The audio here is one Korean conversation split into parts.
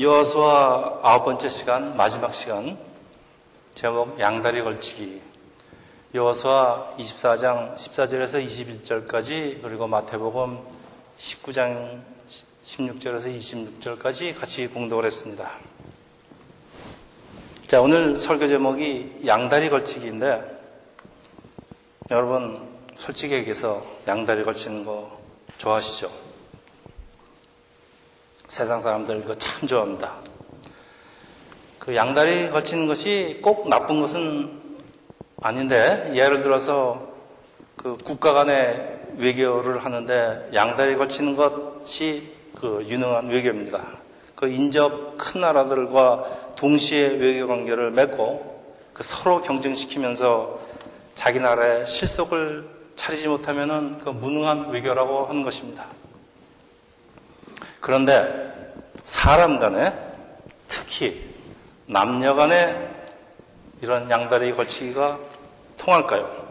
여호수아 아홉 번째 시간 마지막 시간 제목 양다리 걸치기 여호수아 24장 14절에서 21절까지 그리고 마태복음 19장 16절에서 26절까지 같이 공독을 했습니다. 자, 오늘 설교 제목이 양다리 걸치기인데 여러분 솔직히 얘기해서 양다리 걸치는 거 좋아하시죠? 세상 사람들 그거 참 좋아합니다. 그 양다리 걸치는 것이 꼭 나쁜 것은 아닌데 예를 들어서 그 국가 간의 외교를 하는데 양다리 걸치는 것이 그 유능한 외교입니다. 그 인접 큰 나라들과 동시에 외교 관계를 맺고 그 서로 경쟁시키면서 자기 나라의 실속을 차리지 못하면은 그 무능한 외교라고 하는 것입니다. 그런데 사람 간에 특히 남녀 간에 이런 양다리 걸치기가 통할까요?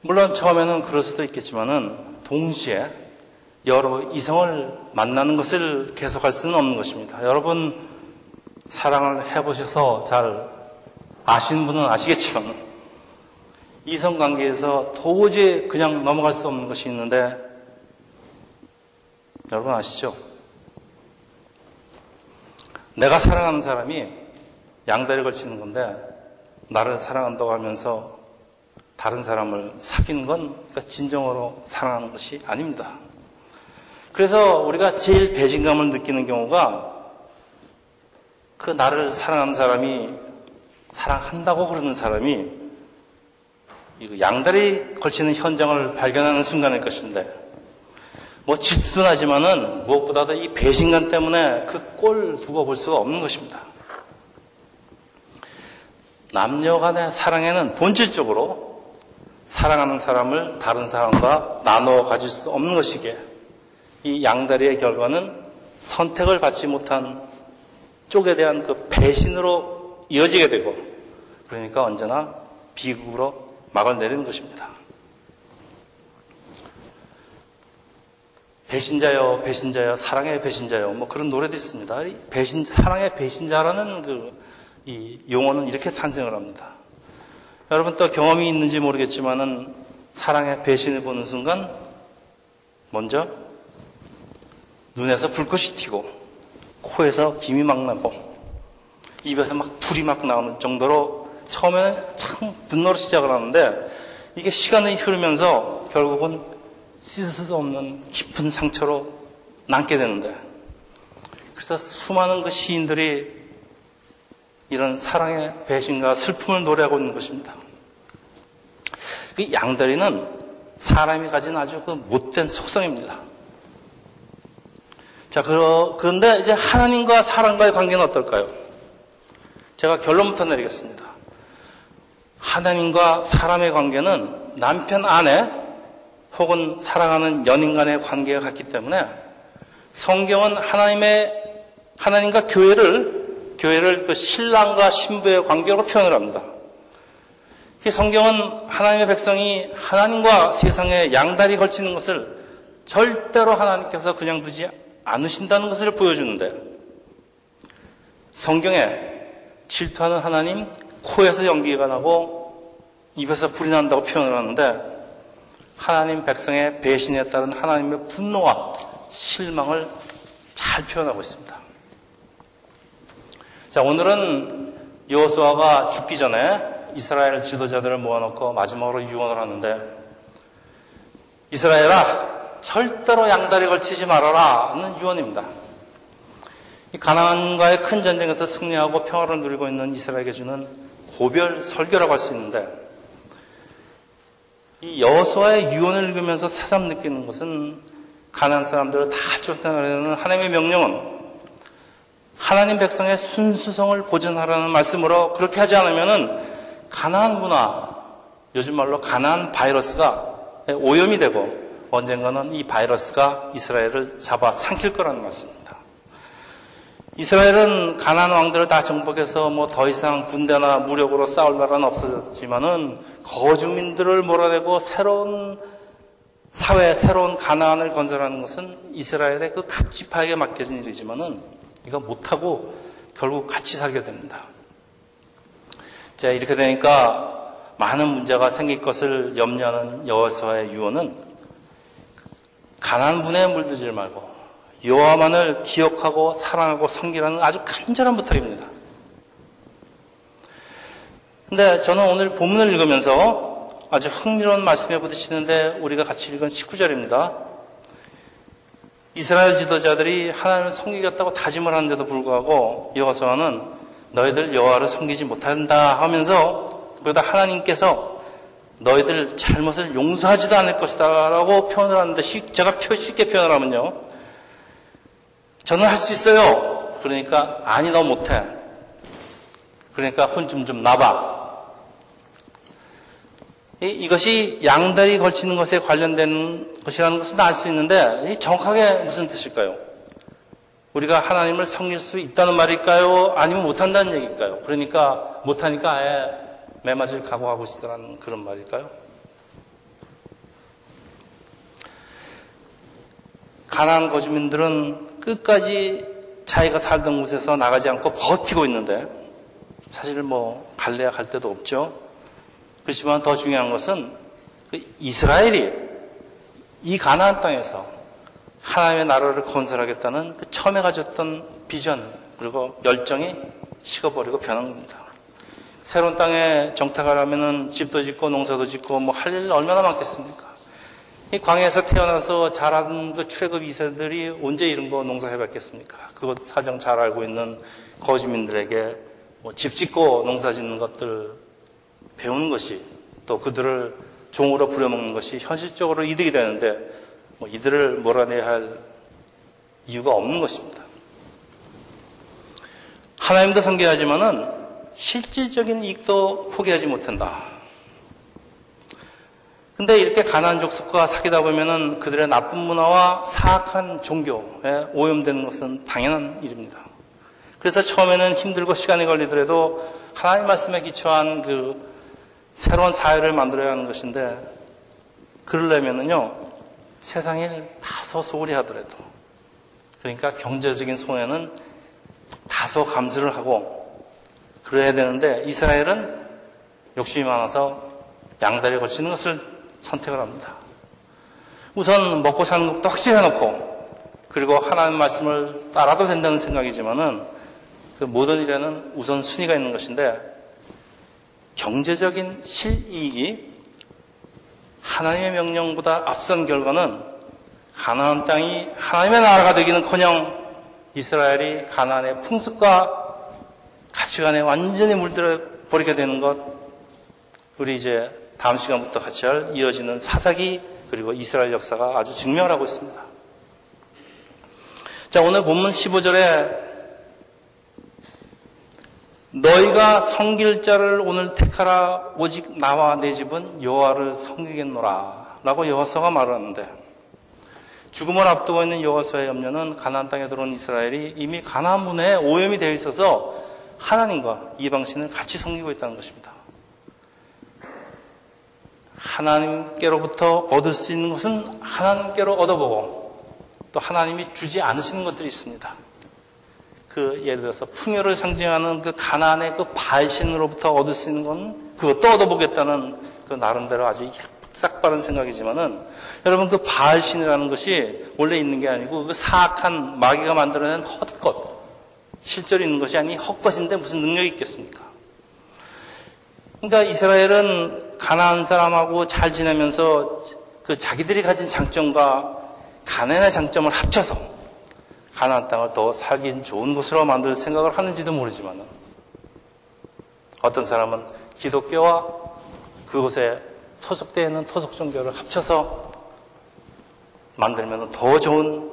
물론 처음에는 그럴 수도 있겠지만은 동시에 여러 이성을 만나는 것을 계속할 수는 없는 것입니다. 여러분 사랑을 해보셔서 잘 아시는 분은 아시겠지만 이성 관계에서 도저히 그냥 넘어갈 수 없는 것이 있는데 여러분 아시죠? 내가 사랑하는 사람이 양다리 걸치는 건데 나를 사랑한다고 하면서 다른 사람을 사귀는 건 그러니까 진정으로 사랑하는 것이 아닙니다. 그래서 우리가 제일 배신감을 느끼는 경우가 그 나를 사랑하는 사람이 사랑한다고 그러는 사람이 양다리 걸치는 현장을 발견하는 순간일 것인데 뭐 나지만은 무엇보다도 이 배신감 때문에 그 꼴 두고 볼 수가 없는 것입니다. 남녀 간의 사랑에는 본질적으로 사랑하는 사람을 다른 사람과 나누어 가질 수 없는 것이기에 이 양다리의 결과는 선택을 받지 못한 쪽에 대한 그 배신으로 이어지게 되고 그러니까 언제나 비극으로 막을 내리는 것입니다. 배신자여, 배신자여, 사랑의 배신자여, 뭐 그런 노래도 있습니다. 배신, 사랑의 배신자라는 그, 이 용어는 이렇게 탄생을 합니다. 여러분 또 경험이 있는지 모르겠지만은 사랑의 배신을 보는 순간 먼저 눈에서 불꽃이 튀고 코에서 김이 막 나고 입에서 막 불이 막 나오는 정도로 처음에는 참 분노로 시작을 하는데 이게 시간이 흐르면서 결국은 씻을 수 없는 깊은 상처로 남게 되는데 그래서 수많은 그 시인들이 이런 사랑의 배신과 슬픔을 노래하고 있는 것입니다. 이 양다리는 사람이 가진 아주 그 못된 속성입니다. 자, 그런데 이제 하나님과 사람과의 관계는 어떨까요? 제가 결론부터 내리겠습니다. 하나님과 사람의 관계는 남편 아내 혹은 사랑하는 연인 간의 관계가 같기 때문에 성경은 하나님의 하나님과 교회를 교회를 그 신랑과 신부의 관계로 표현을 합니다. 성경은 하나님의 백성이 하나님과 세상에 양다리 걸치는 것을 절대로 하나님께서 그냥 두지 않으신다는 것을 보여주는데 성경에 질투하는 하나님 코에서 연기가 나고 입에서 불이 난다고 표현을 하는데 하나님 백성의 배신에 따른 하나님의 분노와 실망을 잘 표현하고 있습니다. 자, 오늘은 여호수아가 죽기 전에 이스라엘 지도자들을 모아놓고 마지막으로 유언을 하는데 이스라엘아 절대로 양다리 걸치지 말아라는 유언입니다. 이 가나안과의 큰 전쟁에서 승리하고 평화를 누리고 있는 이스라엘에게 주는 고별 설교라고 할 수 있는데 이 여호수아의 유언을 읽으면서 새삼 느끼는 것은 가난한 사람들을 다 쫓아내는 하나님의 명령은 하나님 백성의 순수성을 보존하라는 말씀으로 그렇게 하지 않으면은 가난한 문화, 요즘 말로 가난한 바이러스가 오염이 되고 언젠가는 이 바이러스가 이스라엘을 잡아 삼킬 거라는 말씀입니다. 이스라엘은 가난 왕들을 다 정복해서 뭐 더 이상 군대나 무력으로 싸울 나라는 없어졌지만은 거주민들을 몰아내고 새로운 사회 새로운 가나안을 건설하는 것은 이스라엘의 그 각 지파에게 맡겨진 일이지만은 이거 못하고 결국 같이 살게 됩니다. 자 이렇게 되니까 많은 문제가 생길 것을 염려하는 여호수아의 유언은 가난 분에 물들지 말고 여호와만을 기억하고 사랑하고 섬기라는 아주 간절한 부탁입니다. 근데 저는 오늘 본문을 읽으면서 아주 흥미로운 말씀에 부딪히는데 우리가 같이 읽은 19절입니다. 이스라엘 지도자들이 하나님을 섬기겠다고 다짐을 하는데도 불구하고 여호수아는 너희들 여호와를 섬기지 못한다 하면서 거기다 하나님께서 너희들 잘못을 용서하지도 않을 것이다 라고 표현을 하는데 제가 쉽게 표현을 하면요. 저는 할 수 있어요. 그러니까 아니 너 못해. 그러니까 혼 좀좀 나봐. 이것이 양다리 걸치는 것에 관련된 것이라는 것은 알 수 있는데 정확하게 무슨 뜻일까요? 우리가 하나님을 섬길 수 있다는 말일까요? 아니면 못한다는 얘기일까요? 그러니까 못하니까 아예 매맞을 각오하고 있으라는 그런 말일까요? 가난한 거주민들은 끝까지 자기가 살던 곳에서 나가지 않고 버티고 있는데 사실 뭐 갈래야 갈 데도 없죠. 그렇지만 더 중요한 것은 그 이스라엘이 이 가나안 땅에서 하나님의 나라를 건설하겠다는 그 처음에 가졌던 비전 그리고 열정이 식어버리고 변한 겁니다. 새로운 땅에 정착하려면 집도 짓고 농사도 짓고 뭐 할 일 얼마나 많겠습니까? 이 광야에서 태어나서 자란 그 출애굽 이세들이 언제 이런 거 농사해봤겠습니까? 그것 사정 잘 알고 있는 거주민들에게 뭐 집 짓고 농사 짓는 것들 배우는 것이 또 그들을 종으로 부려먹는 것이 현실적으로 이득이 되는데 뭐 이들을 몰아내야 할 이유가 없는 것입니다. 하나님도 성계하지만은 실질적인 이익도 포기하지 못한다. 근데 이렇게 가난한 족속과 사귀다 보면은 그들의 나쁜 문화와 사악한 종교에 오염되는 것은 당연한 일입니다. 그래서 처음에는 힘들고 시간이 걸리더라도 하나님 말씀에 기초한 그 새로운 사회를 만들어야 하는 것인데 그러려면은요 세상에 다소 소홀히 하더라도 그러니까 경제적인 손해는 다소 감수를 하고 그래야 되는데 이스라엘은 욕심이 많아서 양다리 걸치는 것을 선택을 합니다. 우선 먹고 사는 것도 확실히 해놓고 그리고 하나님 말씀을 따라도 된다는 생각이지만은 그 모든 일에는 우선 순위가 있는 것인데 경제적인 실이익이 하나님의 명령보다 앞선 결과는 가나안 땅이 하나님의 나라가 되기는커녕 이스라엘이 가나안의 풍습과 가치관에 완전히 물들어 버리게 되는 것 우리 이제 다음 시간부터 같이 할 이어지는 사사기 그리고 이스라엘 역사가 아주 증명하고 있습니다. 자 오늘 본문 15절에 너희가 섬길 자를 오늘 택하라 오직 나와 내 집은 여호와를 섬기겠노라 라고 여호수아가 말하는데 죽음을 앞두고 있는 여호수아의 염려는 가나안 땅에 들어온 이스라엘이 이미 가나안 문에 오염이 되어 있어서 하나님과 이방신을 같이 섬기고 있다는 것입니다. 하나님께로부터 얻을 수 있는 것은 하나님께로 얻어보고 또 하나님이 주지 않으시는 것들이 있습니다. 그 예를 들어서 풍요를 상징하는 그 가난의 그 발신으로부터 얻을 수 있는 건 그것도 얻어보겠다는 그 나름대로 아주 싹바른 생각이지만은 여러분 그 바알신이라는 것이 원래 있는 게 아니고 그 사악한 마귀가 만들어낸 헛것 실제로 있는 것이 아니 헛것인데 무슨 능력이 있겠습니까? 그러니까 이스라엘은 가난한 사람하고 잘 지내면서 그 자기들이 가진 장점과 가난의 장점을 합쳐서 가나안 땅을 더 살기 좋은 곳으로 만들 생각을 하는지도 모르지만 어떤 사람은 기독교와 그곳에 토속되어 있는 토속 종교를 합쳐서 만들면 더 좋은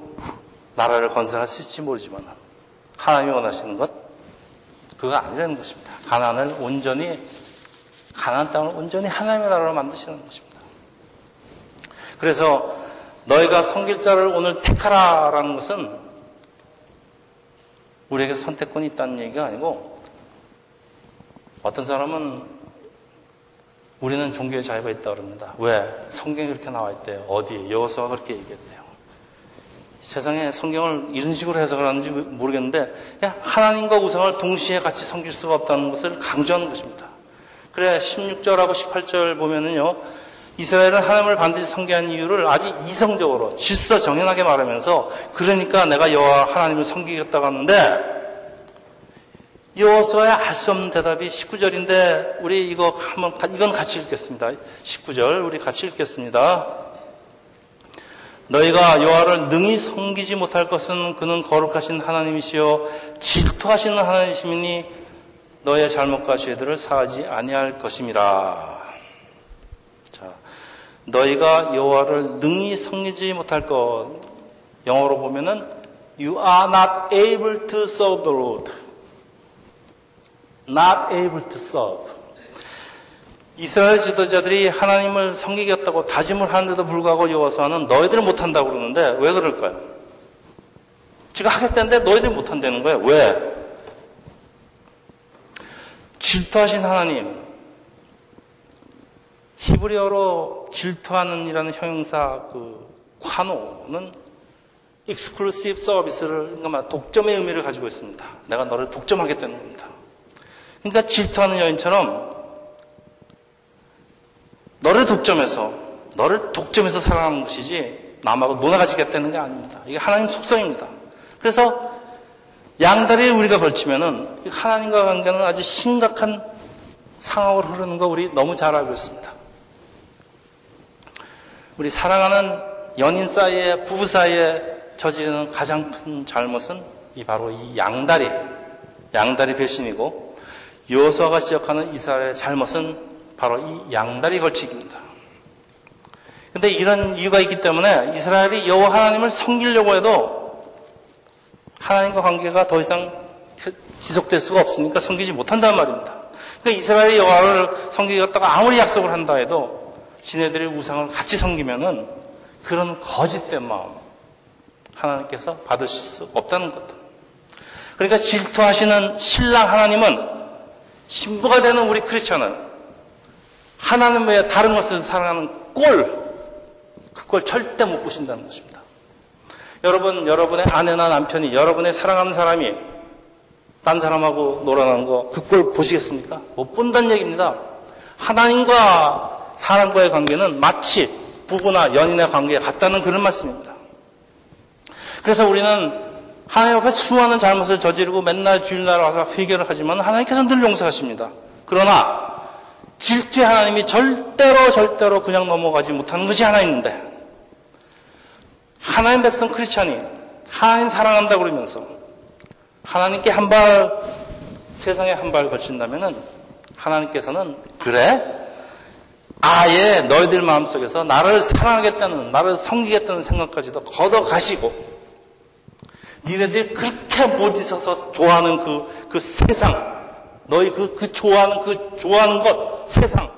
나라를 건설할 수 있을지 모르지만 하나님이 원하시는 것 그거 아니라는 것입니다. 가난을 온전히 가난 땅을 온전히 하나님의 나라로 만드시는 것입니다. 그래서 너희가 성길 자를 오늘 택하라라는 것은 우리에게 선택권이 있다는 얘기가 아니고 어떤 사람은 우리는 종교의 자유가 있다 그럽니다. 왜? 성경에 그렇게 나와 있대요. 어디? 여호수아가 그렇게 얘기했대요. 세상에 성경을 이런 식으로 해석을 하는지 모르겠는데 하나님과 우상을 동시에 같이 섬길 수가 없다는 것을 강조하는 것입니다. 그래 16절하고 18절 보면은요. 이스라엘은 하나님을 반드시 섬기는 이유를 아주 이성적으로 질서 정연하게 말하면서 그러니까 내가 여호와 하나님을 섬기겠다고 하는데 여호수아의 알 수 없는 대답이 19절인데 우리 이거 한번 이건 같이 읽겠습니다. 19절 우리 같이 읽겠습니다. 너희가 여호와를 능히 섬기지 못할 것은 그는 거룩하신 하나님이시요 질투하시는 하나님이시니 너의 잘못과 죄들을 사하지 아니할 것임이라. 자, 너희가 여호와를 능히 섬기지 못할 것 영어로 보면은 You are not able to serve the Lord. not able to serve. 이스라엘 지도자들이 하나님을 섬기겠다고 다짐을 하는데도 불구하고 여호수아는 너희들 못한다고 그러는데 왜 그럴까요? 지가 하겠다는데 너희들 못한다는 거예요. 왜? 질투하신 하나님, 히브리어로 질투하는 이라는 형용사 그 관호는 exclusive service를 그러니까 독점의 의미를 가지고 있습니다. 내가 너를 독점하겠다는 겁니다. 그러니까 질투하는 여인처럼 너를 독점해서 너를 독점해서 사랑하는 것이지 남하고 노나가지겠다는 게 아닙니다. 이게 하나님 속성입니다. 그래서 양다리에 우리가 걸치면은 하나님과 관계는 아주 심각한 상황으로 흐르는 거 우리 너무 잘 알고 있습니다. 우리 사랑하는 연인 사이에 부부 사이에 저지르는 가장 큰 잘못은 이 바로 이 양다리 양다리 배신이고 여호수아가 지적하는 이스라엘의 잘못은 바로 이 양다리 걸치기입니다. 근데 이런 이유가 있기 때문에 이스라엘이 여호와 하나님을 섬기려고 해도 하나님과 관계가 더 이상 지속될 수가 없으니까 섬기지 못한다는 말입니다. 그러니까 이스라엘이 여호와를 섬기겠다가 아무리 약속을 한다 해도 지네들의 우상을 같이 섬기면은 그런 거짓된 마음 하나님께서 받으실 수 없다는 것. 그러니까 질투하시는 신랑 하나님은 신부가 되는 우리 크리스천은 하나님 외에 다른 것을 사랑하는 꼴, 그 꼴 절대 못 보신다는 것입니다. 여러분, 여러분의 아내나 남편이 여러분의 사랑하는 사람이 딴 사람하고 놀아나는 거, 그 꼴 보시겠습니까? 못 본다는 얘기입니다. 하나님과 사람과의 관계는 마치 부부나 연인의 관계에 같다는 그런 말씀입니다. 그래서 우리는 하나님 앞에 수많은 잘못을 저지르고 맨날 주일날 와서 회개를 하지만 하나님께서 늘 용서하십니다. 그러나 질투의 하나님이 절대로 절대로 그냥 넘어가지 못하는 것이 하나 있는데 하나님 백성 크리스찬이 하나님 사랑한다 그러면서 하나님께 한 발 세상에 한 발 걸친다면은 하나님께서는 그래 아예 너희들 마음속에서 나를 사랑하겠다는 나를 섬기겠다는 생각까지도 걷어 가시고 니네들이 그렇게 못 있어서 좋아하는 그, 그 세상, 너희 그, 그 좋아하는 그 좋아하는 것, 세상.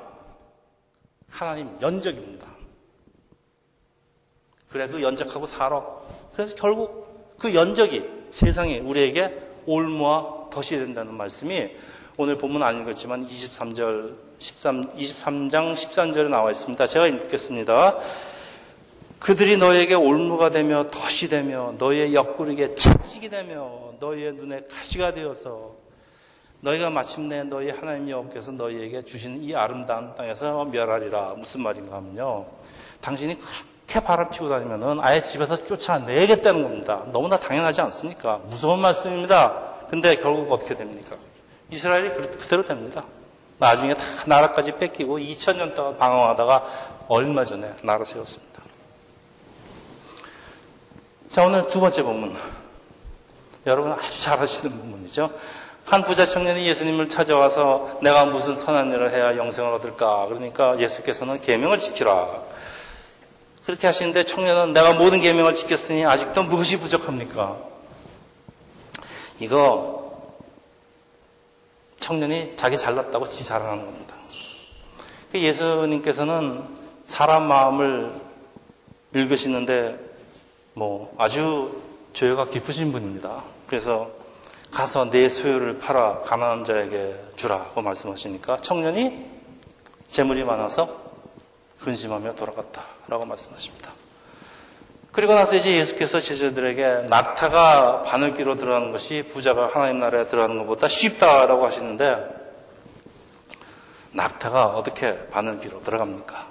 하나님 연적입니다. 그래, 그 연적하고 살아. 그래서 결국 그 연적이 세상에 우리에게 올무와 덫이 된다는 말씀이 오늘 본문 안 읽었지만 23절, 13, 23장 13절에 나와 있습니다. 제가 읽겠습니다. 그들이 너에게 올무가 되며 덫이 되며 너의 옆구리에 채찍이 되며 너의 눈에 가시가 되어서 너희가 마침내 너희 하나님 여호께서 너희에게 주신 이 아름다운 땅에서 멸하리라. 무슨 말인가 하면요. 당신이 그렇게 바람 피고 다니면은 아예 집에서 쫓아내겠다는 겁니다. 너무나 당연하지 않습니까? 무서운 말씀입니다. 근데 결국 어떻게 됩니까 이스라엘이 그대로 됩니다 나중에 다 나라까지 뺏기고 2000년 동안 방황하다가 얼마 전에 나라 세웠습니다 자, 오늘 두 번째 본문. 여러분 아주 잘 아시는 본문이죠. 한 부자 청년이 예수님을 찾아와서 내가 무슨 선한 일을 해야 영생을 얻을까? 그러니까 예수께서는 계명을 지키라. 그렇게 하시는데 청년은 내가 모든 계명을 지켰으니 아직도 무엇이 부족합니까? 이거 청년이 자기 잘났다고 지 자랑하는 겁니다. 그 예수님께서는 사람 마음을 읽으시는데 뭐 아주 죄가 깊으신 분입니다. 그래서 가서 내 소유를 팔아 가난한 자에게 주라고 말씀하시니까 청년이 재물이 많아서 근심하며 돌아갔다라고 말씀하십니다. 그리고 나서 이제 예수께서 제자들에게 낙타가 바늘기로 들어가는 것이 부자가 하나님 나라에 들어가는 것보다 쉽다라고 하시는데 낙타가 어떻게 바늘기로 들어갑니까?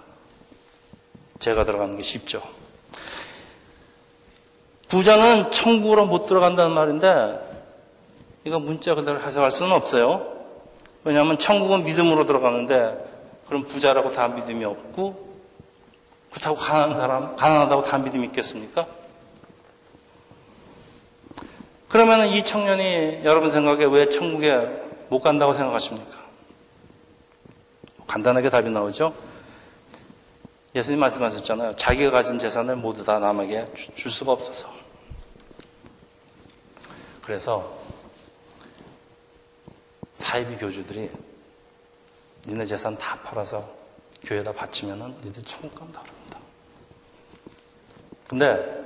제가 들어가는 게 쉽죠. 부자는 천국으로 못 들어간다는 말인데 이거 문자 그대로 해석할 수는 없어요. 왜냐하면 천국은 믿음으로 들어가는데 그럼 부자라고 다 믿음이 없고 그렇다고 가난한 사람, 가난하다고 다 믿음이 있겠습니까? 그러면 이 청년이 여러분 생각에 왜 천국에 못 간다고 생각하십니까? 간단하게 답이 나오죠? 예수님 말씀하셨잖아요. 자기가 가진 재산을 모두 다 남에게 줄 수가 없어서. 그래서 사이비 교주들이 니네 재산 다 팔아서 교회에다 바치면은 니들 천국 간다 그럽니다. 근데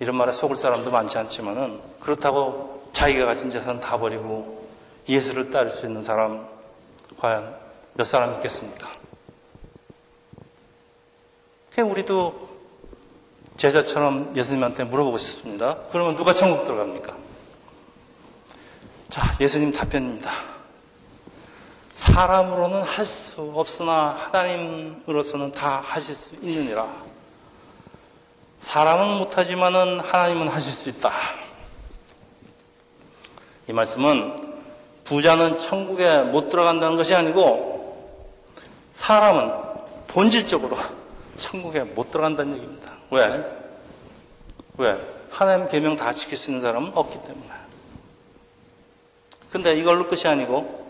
이런 말에 속을 사람도 많지 않지만은 그렇다고 자기가 가진 재산 다 버리고 예수를 따를 수 있는 사람 과연 몇 사람 있겠습니까? 그냥 우리도 제자처럼 예수님한테 물어보고 싶습니다. 그러면 누가 천국 들어갑니까? 자, 예수님 답변입니다. 사람으로는 할 수 없으나 하나님으로서는 다 하실 수 있느니라. 사람은 못하지만은 하나님은 하실 수 있다. 이 말씀은 부자는 천국에 못 들어간다는 것이 아니고 사람은 본질적으로 천국에 못 들어간다는 얘기입니다. 왜? 왜? 하나님 계명 다 지킬 수 있는 사람은 없기 때문에. 근데 이걸로 끝이 아니고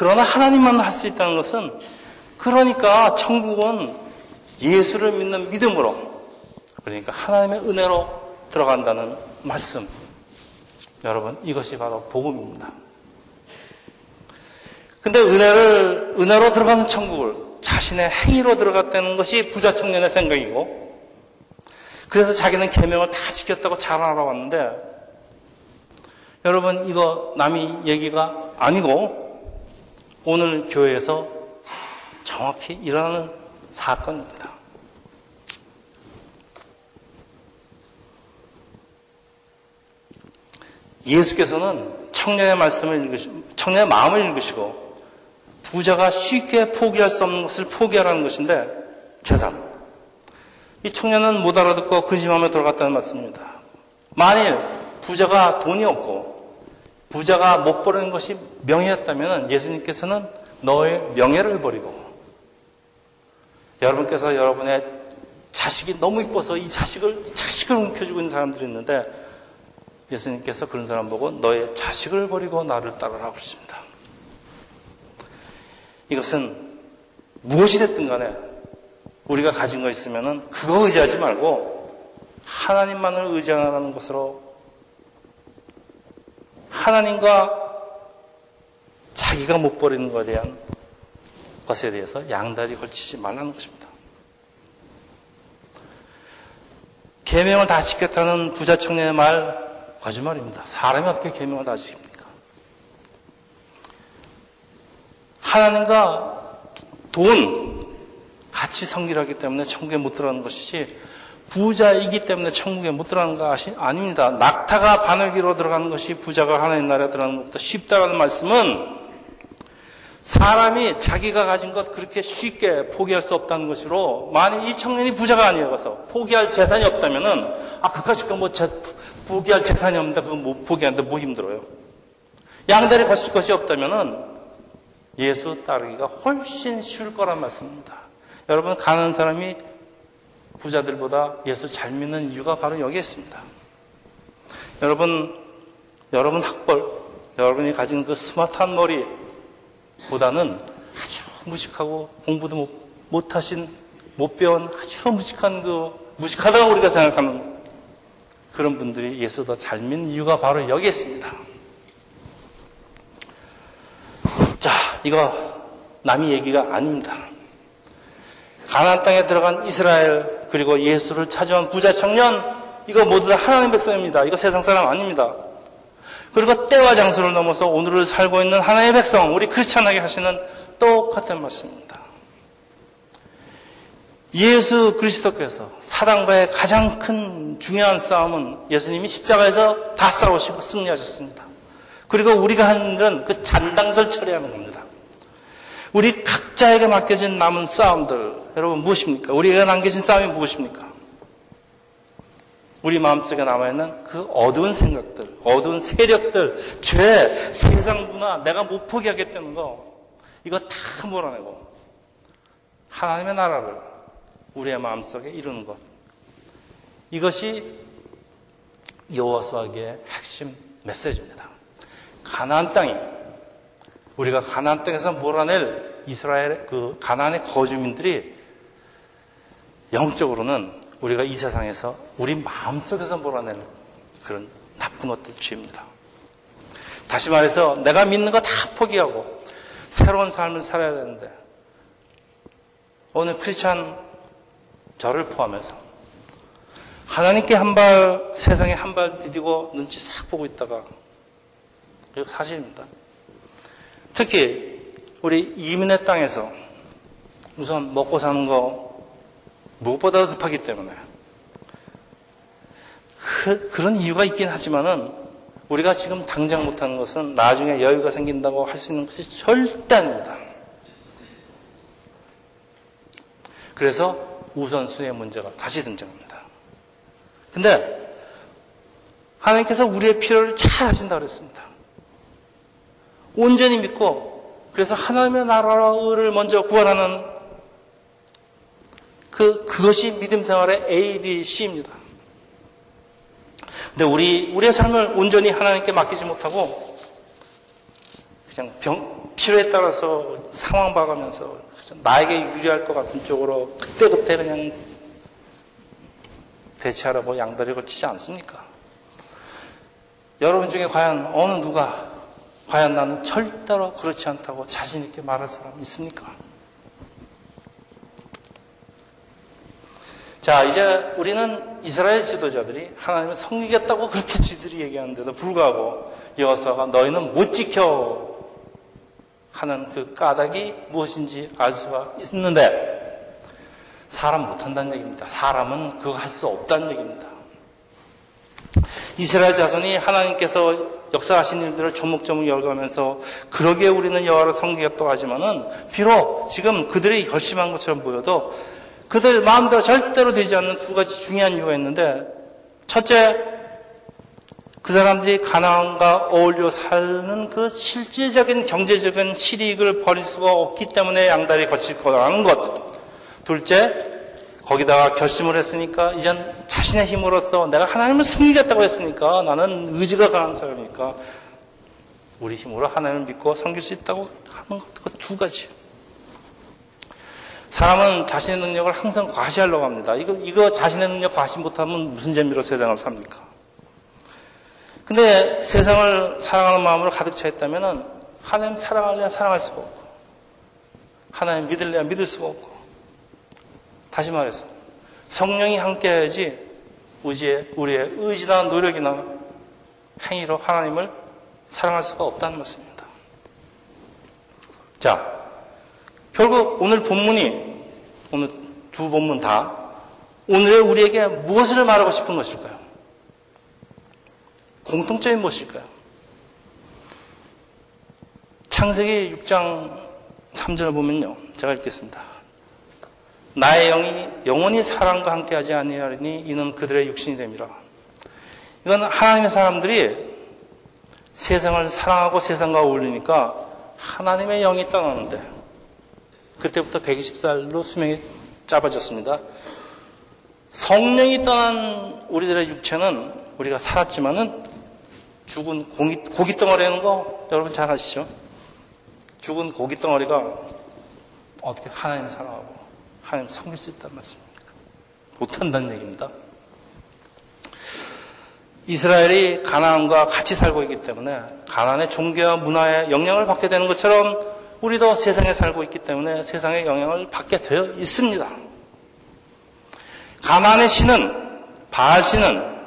그러나 하나님만 할 수 있다는 것은 그러니까 천국은 예수를 믿는 믿음으로 그러니까 하나님의 은혜로 들어간다는 말씀. 여러분 이것이 바로 복음입니다. 근데 은혜를 은혜로 들어가는 천국을 자신의 행위로 들어갔다는 것이 부자 청년의 생각이고 그래서 자기는 계명을 다 지켰다고 자랑하러 왔는데 여러분 이거 남이 얘기가 아니고 오늘 교회에서 정확히 일어나는 사건입니다. 예수께서는 청년의 말씀을 읽으시고, 청년의 마음을 읽으시고, 부자가 쉽게 포기할 수 없는 것을 포기하라는 것인데, 재산. 이 청년은 못 알아듣고 근심하며 돌아갔다는 말씀입니다. 만일 부자가 돈이 없고, 부자가 못 버리는 것이 명예였다면 예수님께서는 너의 명예를 버리고 여러분께서 여러분의 자식이 너무 이뻐서 이 자식을 자식을 움켜쥐고 있는 사람들이 있는데 예수님께서 그런 사람 보고 너의 자식을 버리고 나를 따르라 그러십니다. 이것은 무엇이 됐든 간에 우리가 가진 거 있으면은 그거 의지하지 말고 하나님만을 의지하는 것으로 하나님과 자기가 못 버리는 것에 대한 것에 대해서 양다리 걸치지 말라는 것입니다. 계명을 다 지켰다는 부자 청년의 말 거짓말입니다. 사람이 어떻게 계명을 다 지킵니까? 하나님과 돈 같이 성질하기 때문에 천국에 못 들어가는 것이지 부자이기 때문에 천국에 못 들어가는 것이 아닙니다. 낙타가 바늘기로 들어가는 것이 부자가 하나님 나라에 들어가는 것보다 쉽다는 말씀은 사람이 자기가 가진 것 그렇게 쉽게 포기할 수 없다는 것으로 만일 이 청년이 부자가 아니어서 포기할 재산이 없다면은 아 그까짓 거뭐 포기할 재산이 없는데 그거 못 포기하는데 뭐 힘들어요. 양다리 걸칠 것이 없다면은 예수 따르기가 훨씬 쉬울 거란 말씀입니다. 여러분 가는 사람이 부자들보다 예수 잘 믿는 이유가 바로 여기에 있습니다. 여러분, 여러분 학벌, 여러분이 가진 그 스마트한 머리보다는 아주 무식하고 공부도 못, 못하신, 못 배운 아주 무식한 그, 무식하다고 우리가 생각하는 그런 분들이 예수 더 잘 믿는 이유가 바로 여기에 있습니다. 자, 이거 남이 얘기가 아닙니다. 가나안 땅에 들어간 이스라엘 그리고 예수를 찾아온 부자 청년, 이거 모두 다 하나님의 백성입니다. 이거 세상 사람 아닙니다. 그리고 때와 장소를 넘어서 오늘을 살고 있는 하나님의 백성, 우리 크리스천에게 하시는 똑같은 말씀입니다. 예수 그리스도께서 사단과의 가장 큰 중요한 싸움은 예수님이 십자가에서 다 싸우시고 승리하셨습니다. 그리고 우리가 하는 일은 그 잔당들 처리하는 겁니다. 우리 각자에게 맡겨진 남은 싸움들, 여러분 무엇입니까? 우리가 남겨진 싸움이 무엇입니까? 우리 마음속에 남아있는 그 어두운 생각들, 어두운 세력들, 죄, 세상 문화, 내가 못 포기하겠다는 거, 이거 다 몰아내고, 하나님의 나라를 우리의 마음속에 이루는 것. 이것이 여호와수아기의 핵심 메시지입니다. 가나안 땅이 우리가 가나안 땅에서 몰아낼 이스라엘 그 가나안의 거주민들이 영적으로는 우리가 이 세상에서 우리 마음속에서 몰아낼 그런 나쁜 것들 죄입니다. 다시 말해서 내가 믿는 거 다 포기하고 새로운 삶을 살아야 되는데 오늘 크리스찬 저를 포함해서 하나님께 한 발, 세상에 한 발 디디고 눈치 싹 보고 있다가 이거 사실입니다. 특히 우리 이민의 땅에서 우선 먹고 사는 거 무엇보다 급하기 때문에 그, 그런 이유가 있긴 하지만은 우리가 지금 당장 못하는 것은 나중에 여유가 생긴다고 할 수 있는 것이 절대 아닙니다. 그래서 우선순위의 문제가 다시 등장합니다. 근데 하나님께서 우리의 필요를 잘 하신다 그랬습니다. 온전히 믿고 그래서 하나님의 나라와 의를 먼저 구원하는 그 그것이 믿음 생활의 A, B, C입니다. 근데 우리 우리의 삶을 온전히 하나님께 맡기지 못하고 그냥 병, 필요에 따라서 상황 봐가면서 나에게 유리할 것 같은 쪽으로 그때그때 그냥 대체하라고 양다리 걸치지 않습니까? 여러분 중에 과연 어느 누가 과연 나는 절대로 그렇지 않다고 자신 있게 말할 사람 있습니까? 자, 이제 우리는 이스라엘 지도자들이 하나님을 섬기겠다고 그렇게 지들이 얘기하는데도 불구하고 여호수아가 너희는 못 지켜 하는 그 까닭이 무엇인지 알 수가 있는데 사람 못한다는 얘기입니다. 사람은 그거 할 수 없다는 얘기입니다. 이스라엘 자손이 하나님께서 역사하신 일들을 조목조목 열거하면서 그러게 우리는 여호와를 섬기겠다고 하지만은 비록 지금 그들이 결심한 것처럼 보여도 그들 마음대로 절대로 되지 않는 두 가지 중요한 이유가 있는데 첫째 그 사람들이 가나안과 어울려 사는 그 실질적인 경제적인 실익을 버릴 수가 없기 때문에 양다리 거칠 거라는 것. 둘째, 거기다가 결심을 했으니까 이젠 자신의 힘으로써 내가 하나님을 섬기겠다고 했으니까 나는 의지가 강한 사람이니까 우리 힘으로 하나님을 믿고 섬길 수 있다고 하는 것두 가지. 사람은 자신의 능력을 항상 과시하려고 합니다. 이거, 이거 자신의 능력 과시 못하면 무슨 재미로 세상을 삽니까? 근데 세상을 사랑하는 마음으로 가득 차 있다면 하나님 사랑할래야 사랑할 수가 없고 하나님 믿을래야 믿을 수가 없고 다시 말해서 성령이 함께해야지 우리의, 우리의 의지나 노력이나 행위로 하나님을 사랑할 수가 없다는 것입니다. 자, 결국 오늘 본문이 오늘 두 본문 다 오늘의 우리에게 무엇을 말하고 싶은 것일까요? 공통점이 무엇일까요? 창세기 6장 3절을 보면요. 제가 읽겠습니다. 나의 영이 영원히 사람과 함께하지 아니하리니 이는 그들의 육신이 됨이라. 이건 하나님의 사람들이 세상을 사랑하고 세상과 어울리니까 하나님의 영이 떠나는데 그때부터 120살로 수명이 짧아졌습니다. 성령이 떠난 우리들의 육체는 우리가 살았지만은 죽은 고기, 고기 덩어리라는 거 여러분 잘 아시죠? 죽은 고기 덩어리가 어떻게 하나님 사랑하고 하나님 섬길 수 있단 말씀입니까? 못한다는 얘기입니다. 이스라엘이 가나안과 같이 살고 있기 때문에 가나안의 종교와 문화에 영향을 받게 되는 것처럼 우리도 세상에 살고 있기 때문에 세상에 영향을 받게 되어 있습니다. 가나안의 신은 바알 신은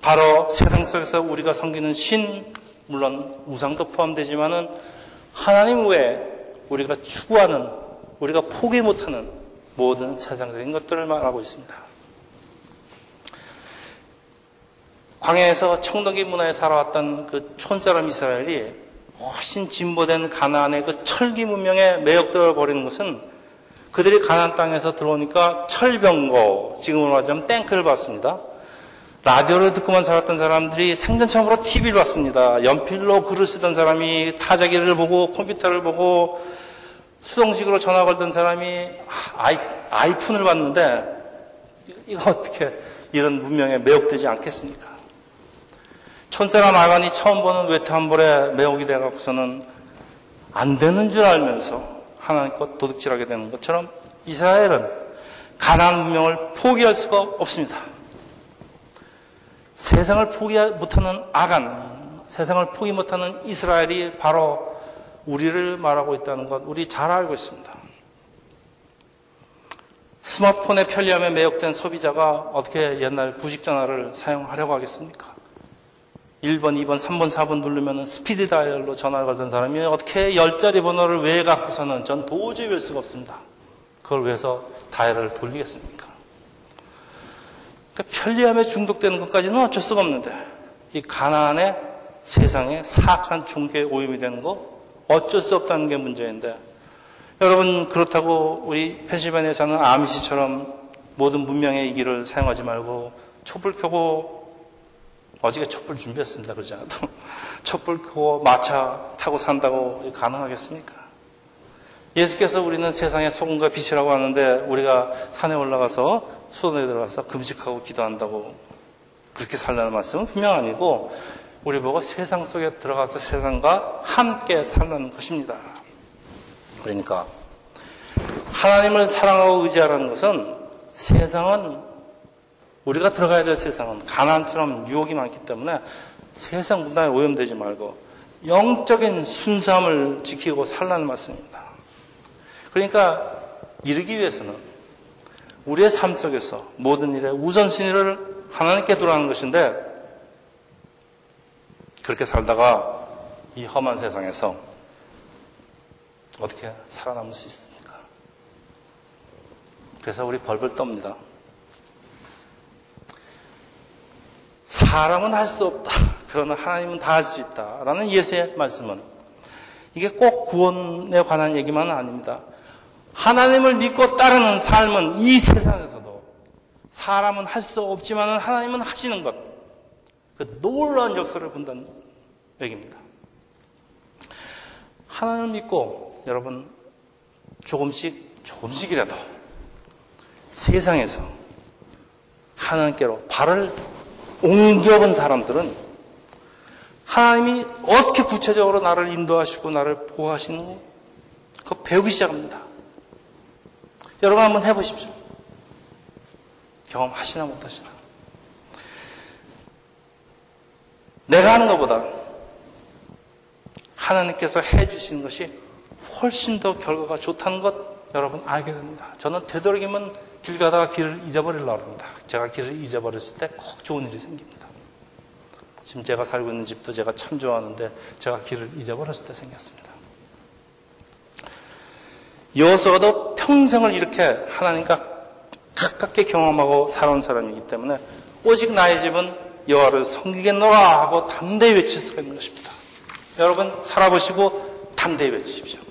바로 세상 속에서 우리가 섬기는 신 물론 우상도 포함되지만은 하나님 외에 우리가 추구하는 우리가 포기 못하는 모든 세상적인 것들을 말하고 있습니다. 광야에서 청동기 문화에 살아왔던 그 촌사람 이스라엘이 훨씬 진보된 가나안의 그 철기 문명에 매혹되어 버리는 것은 그들이 가나안 땅에서 들어오니까 철병고, 지금으로 말하자면 땡크를 봤습니다. 라디오를 듣고만 살았던 사람들이 생전 처음으로 TV를 봤습니다. 연필로 글을 쓰던 사람이 타자기를 보고 컴퓨터를 보고 수동식으로 전화 걸던 사람이 아이, 아이폰을 봤는데 이거 어떻게 이런 문명에 매혹되지 않겠습니까? 촌사람 아간이 처음 보는 외투한벌에 매혹이 돼갖고서는 안 되는 줄 알면서 하나님 것 도둑질하게 되는 것처럼 이스라엘은 가나안 문명을 포기할 수가 없습니다. 세상을 포기 못하는 아간, 세상을 포기 못하는 이스라엘이 바로 우리를 말하고 있다는 것 우리 잘 알고 있습니다. 스마트폰의 편리함에 매혹된 소비자가 어떻게 옛날 구식 전화를 사용하려고 하겠습니까? 1번, 2번, 3번, 4번 누르면 스피드 다이얼로 전화를 걸던 사람이 어떻게 10자리 번호를 왜 갖고서는 전 도저히 할 수가 없습니다. 그걸 위해서 다이얼을 돌리겠습니까? 그러니까 편리함에 중독되는 것까지는 어쩔 수가 없는데 이 가난의 세상에 사악한 종교에 오염이 되는 거 어쩔 수 없다는 게 문제인데 여러분 그렇다고 우리 펜실베니아 사는 아미시처럼 모든 문명의 이 길을 사용하지 말고 촛불 켜고 어저께 촛불 준비했습니다. 그러지 않아도. 촛불 켜고 마차 타고 산다고 가능하겠습니까? 예수께서 우리는 세상의 소금과 빛이라고 하는데 우리가 산에 올라가서 수원에 들어가서 금식하고 기도한다고 그렇게 살라는 말씀은 분명 아니고 우리 보고 세상 속에 들어가서 세상과 함께 살라는 것입니다. 그러니까 하나님을 사랑하고 의지하라는 것은 세상은 우리가 들어가야 될 세상은 가난처럼 유혹이 많기 때문에 세상 문화에 오염되지 말고 영적인 순수함을 지키고 살라는 말씀입니다. 그러니까 이르기 위해서는 우리의 삶 속에서 모든 일에 우선순위를 하나님께 돌아가는 것인데 그렇게 살다가 이 험한 세상에서 어떻게 살아남을 수 있습니까? 그래서 우리 벌벌 떱니다. 사람은 할 수 없다. 그러나 하나님은 다 할 수 있다. 라는 예수의 말씀은 이게 꼭 구원에 관한 얘기만은 아닙니다. 하나님을 믿고 따르는 삶은 이 세상에서도 사람은 할 수 없지만 하나님은 하시는 것. 그 놀라운 역사를 본다는 얘기입니다. 하나님을 믿고 여러분 조금씩 조금씩이라도 세상에서 하나님께로 발을 옮겨본 사람들은 하나님이 어떻게 구체적으로 나를 인도하시고 나를 보호하시는 거 배우기 시작합니다. 여러분 한번 해보십시오. 경험하시나 못하시나. 내가 하는 것보다 하나님께서 해주시는 것이 훨씬 더 결과가 좋다는 것 여러분 알게 됩니다. 저는 되도록이면 길 가다가 길을 잊어버리려고 합니다. 제가 길을 잊어버렸을 때 꼭 좋은 일이 생깁니다. 지금 제가 살고 있는 집도 제가 참 좋아하는데 제가 길을 잊어버렸을 때 생겼습니다. 여호수아도 평생을 이렇게 하나님과 가깝게 경험하고 살아온 사람이기 때문에 오직 나의 집은 여호와를 섬기겠노라 하고 담대히 외칠 수가 있는 것입니다. 여러분 살아보시고 담대히 외치십시오.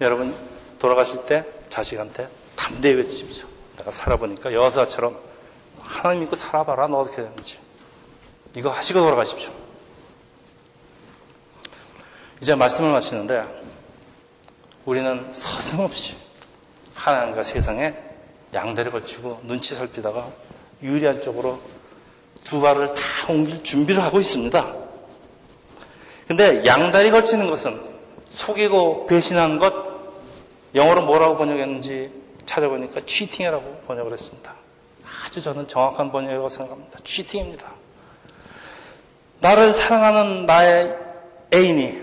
여러분 돌아가실 때 자식한테 담대히 외치십시오. 내가 살아보니까 여사처럼 하나님 믿고 살아봐라. 너 어떻게 되는지. 이거 하시고 돌아가십시오. 이제 말씀을 마치는데 우리는 서슴없이 하나님과 세상에 양다리 걸치고 눈치 살피다가 유리한 쪽으로 두 발을 다 옮길 준비를 하고 있습니다. 근데 양다리 걸치는 것은 속이고 배신하는 것 영어로 뭐라고 번역했는지 찾아보니까 취팅이라고 번역을 했습니다. 아주 저는 정확한 번역이라고 생각합니다. 취팅입니다. 나를 사랑하는 나의 애인이,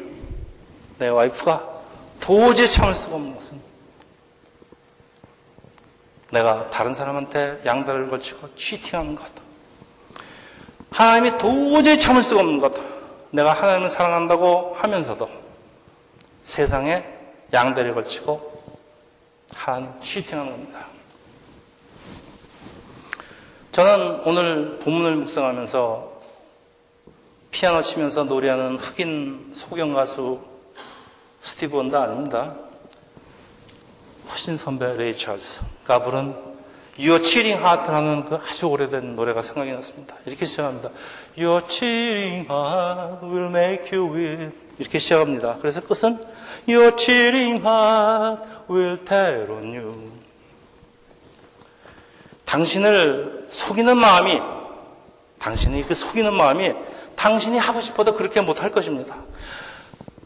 내 와이프가 도저히 참을 수가 없는 것은 내가 다른 사람한테 양다리를 걸치고 취팅하는 것. 하나님이 도저히 참을 수가 없는 것. 내가 하나님을 사랑한다고 하면서도 세상에 양다리 걸치고 하나님 치팅하는 겁니다. 저는 오늘 본문을 묵상하면서 피아노 치면서 노래하는 흑인 소경 가수 스티브 원다 아닙니다. 훨씬 선배 레이 찰스가 부른 Your Chilling Heart라는 그 아주 오래된 노래가 생각이 났습니다. 이렇게 시작합니다. Your chilling heart will make you weep. 이렇게 시작합니다. 그래서 끝은 Your chilling heart will tell on you. 당신을 속이는 마음이, 당신이 그 속이는 마음이 당신이 하고 싶어도 그렇게 못할 것입니다.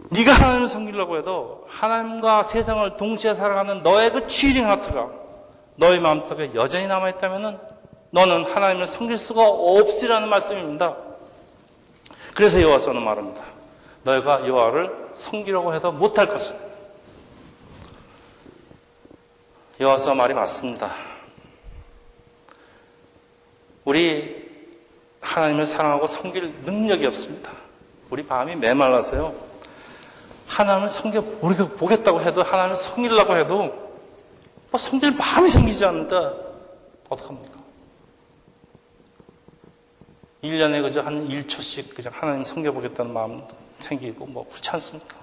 네가 하나님을 섬기려고 해도 하나님과 세상을 동시에 살아가는 너의 그 치링 하트가 너의 마음속에 여전히 남아있다면 너는 하나님을 섬길 수가 없으라는 말씀입니다. 그래서 여호와서는 말합니다. 너희가 여호와를 섬기려고 해도 못할 것은 여호와서 말이 맞습니다. 우리 하나님을 사랑하고 섬길 능력이 없습니다. 우리 마음이 메말라서요. 하나님을 섬겨 보겠다고 해도 하나님을 섬기려고 해도 뭐 섬길 마음이 생기지 않는다. 어떡합니까? 1년에 그저 한 1초씩 그냥 하나님 섬겨보겠다는 마음 생기고 뭐 그렇지 않습니까?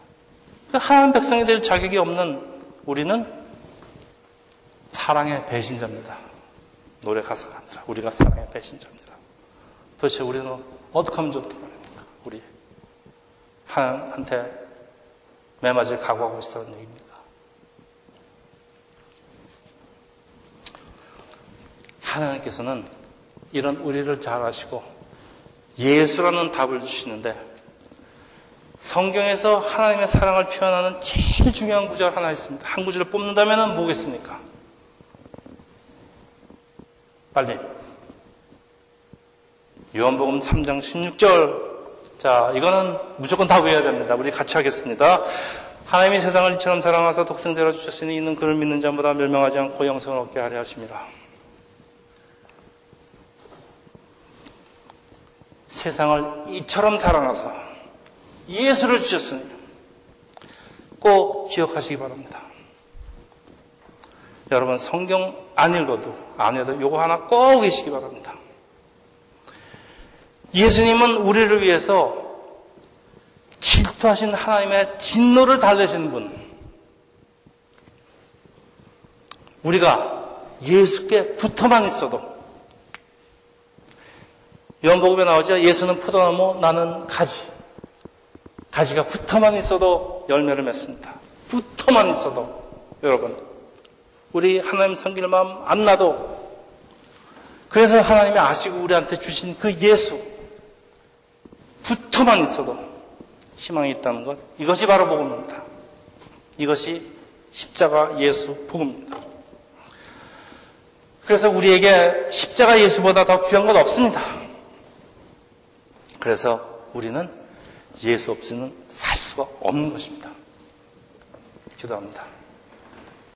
그 하나님 백성이 될 자격이 없는 우리는 사랑의 배신자입니다. 노래 가사가 아니라 우리가 사랑의 배신자입니다. 도대체 우리는 어떻게 하면 좋단 말입니까? 우리 하나님한테 매맞을 각오하고 있었는 얘기입니까? 하나님께서는 이런 우리를 잘 아시고 예수라는 답을 주시는데 성경에서 하나님의 사랑을 표현하는 제일 중요한 구절 하나 있습니다. 한 구절을 뽑는다면 뭐겠습니까? 빨리. 요한복음 3장 16절. 자, 이거는 무조건 다 외워야 됩니다. 우리 같이 하겠습니다. 하나님이 세상을 이처럼 사랑하사 독생자로 주셨으니 이는 그를 믿는 자보다 멸망하지 않고 영생을 얻게 하려 하십니다. 세상을 이처럼 사랑하사 예수를 주셨으니 꼭 기억하시기 바랍니다. 여러분 성경 안 읽어도 안 해도 요거 하나 꼭 계시기 바랍니다. 예수님은 우리를 위해서 질투하신 하나님의 진노를 달래신 분. 우리가 예수께 붙어만 있어도 연복음에 나오죠. 예수는 포도나무, 나는 가지. 가지가 붙어만 있어도 열매를 맺습니다. 붙어만 있어도 여러분 우리 하나님 섬길 마음 안 나도 그래서 하나님이 아시고 우리한테 주신 그 예수 붙어만 있어도 희망이 있다는 것 이것이 바로 복음입니다. 이것이 십자가 예수 복음입니다. 그래서 우리에게 십자가 예수보다 더 귀한 건 없습니다. 그래서 우리는 예수 없이는 살 수가 없는 것입니다. 기도합니다.